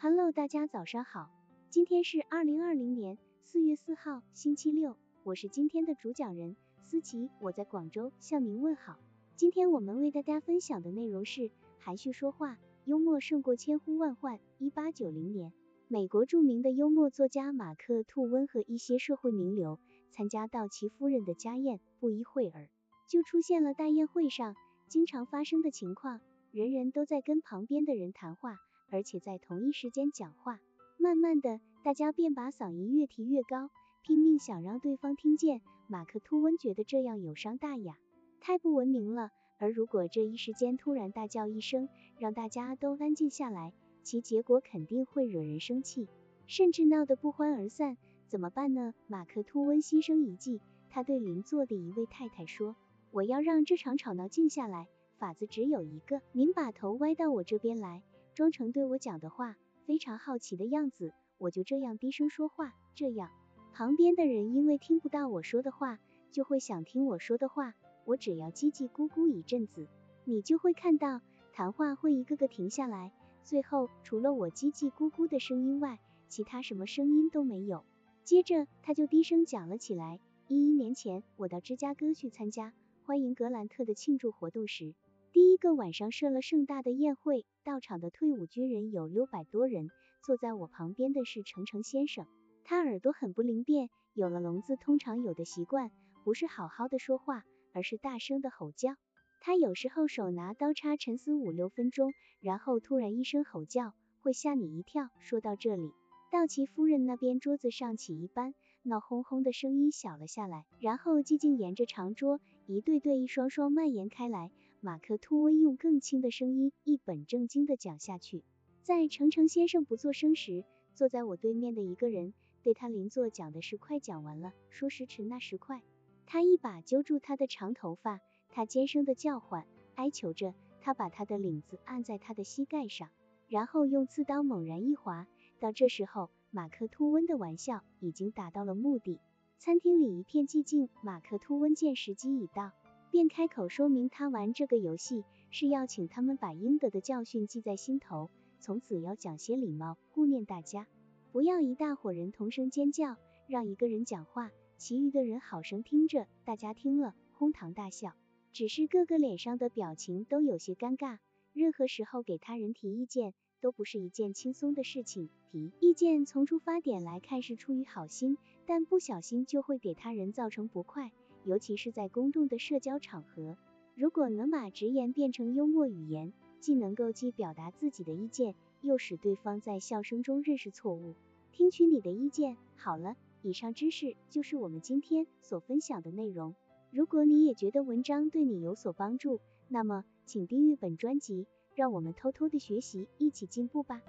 Hello，大家早上好，今天是二零二零年四月四号，星期六，我是今天的主讲人思琪，我在广州向您问好。今天我们为大家分享的内容是含蓄说话，幽默胜过千呼万唤。一八九零年，美国著名的幽默作家马克吐温和一些社会名流参加到其夫人的家宴，不一会儿就出现了大宴会上经常发生的情况，人人都在跟旁边的人谈话。而且在同一时间讲话，慢慢的，大家便把嗓音越提越高，拼命想让对方听见。马克吐温觉得这样有伤大雅，太不文明了。而如果这一时间突然大叫一声，让大家都安静下来，其结果肯定会惹人生气，甚至闹得不欢而散。怎么办呢？马克吐温心生一计，他对邻座的一位太太说：“我要让这场吵闹静下来，法子只有一个，您把头歪到我这边来。”装成对我讲的话非常好奇的样子，我就这样低声说话，这样旁边的人因为听不到我说的话，就会想听我说的话。我只要叽叽咕咕一阵子，你就会看到谈话会一个个停下来，最后除了我叽叽咕咕的声音外，其他什么声音都没有。接着他就低声讲了起来。一一年前，我到芝加哥去参加欢迎格兰特的庆祝活动时，第一个晚上设了盛大的宴会。到场的退伍军人有六百多人，坐在我旁边的是程程先生，他耳朵很不灵便，有了聋子通常有的习惯，不是好好的说话，而是大声的吼叫。他有时候手拿刀叉沉思五六分钟，然后突然一声吼叫，会吓你一跳。说到这里，道奇夫人那边桌子上起一般闹哄哄的声音小了下来，然后寂静沿着长桌一对对一双双蔓延开来。马克吐温用更轻的声音一本正经的讲下去。在程程先生不作声时，坐在我对面的一个人对他邻座讲的是快讲完了，说时迟那时快，他一把揪住他的长头发，他尖声的叫唤，哀求着他把他的领子按在他的膝盖上，然后用刺刀猛然一划。到这时候，马克吐温的玩笑已经达到了目的。餐厅里一片寂静。马克吐温见时机已到。便开口说明，他玩这个游戏是要请他们把应得的教训记在心头，从此要讲些礼貌，顾念大家，不要一大伙人同声尖叫，让一个人讲话，其余的人好生听着。大家听了，哄堂大笑，只是个个脸上的表情都有些尴尬。任何时候给他人提意见，都不是一件轻松的事情。提意见从出发点来看是出于好心，但不小心就会给他人造成不快。尤其是在公众的社交场合，如果能把直言变成幽默语言，既能够既表达自己的意见，又使对方在笑声中认识错误，听取你的意见。好了，以上知识就是我们今天所分享的内容。如果你也觉得文章对你有所帮助，那么请订阅本专辑，让我们偷偷的学习，一起进步吧。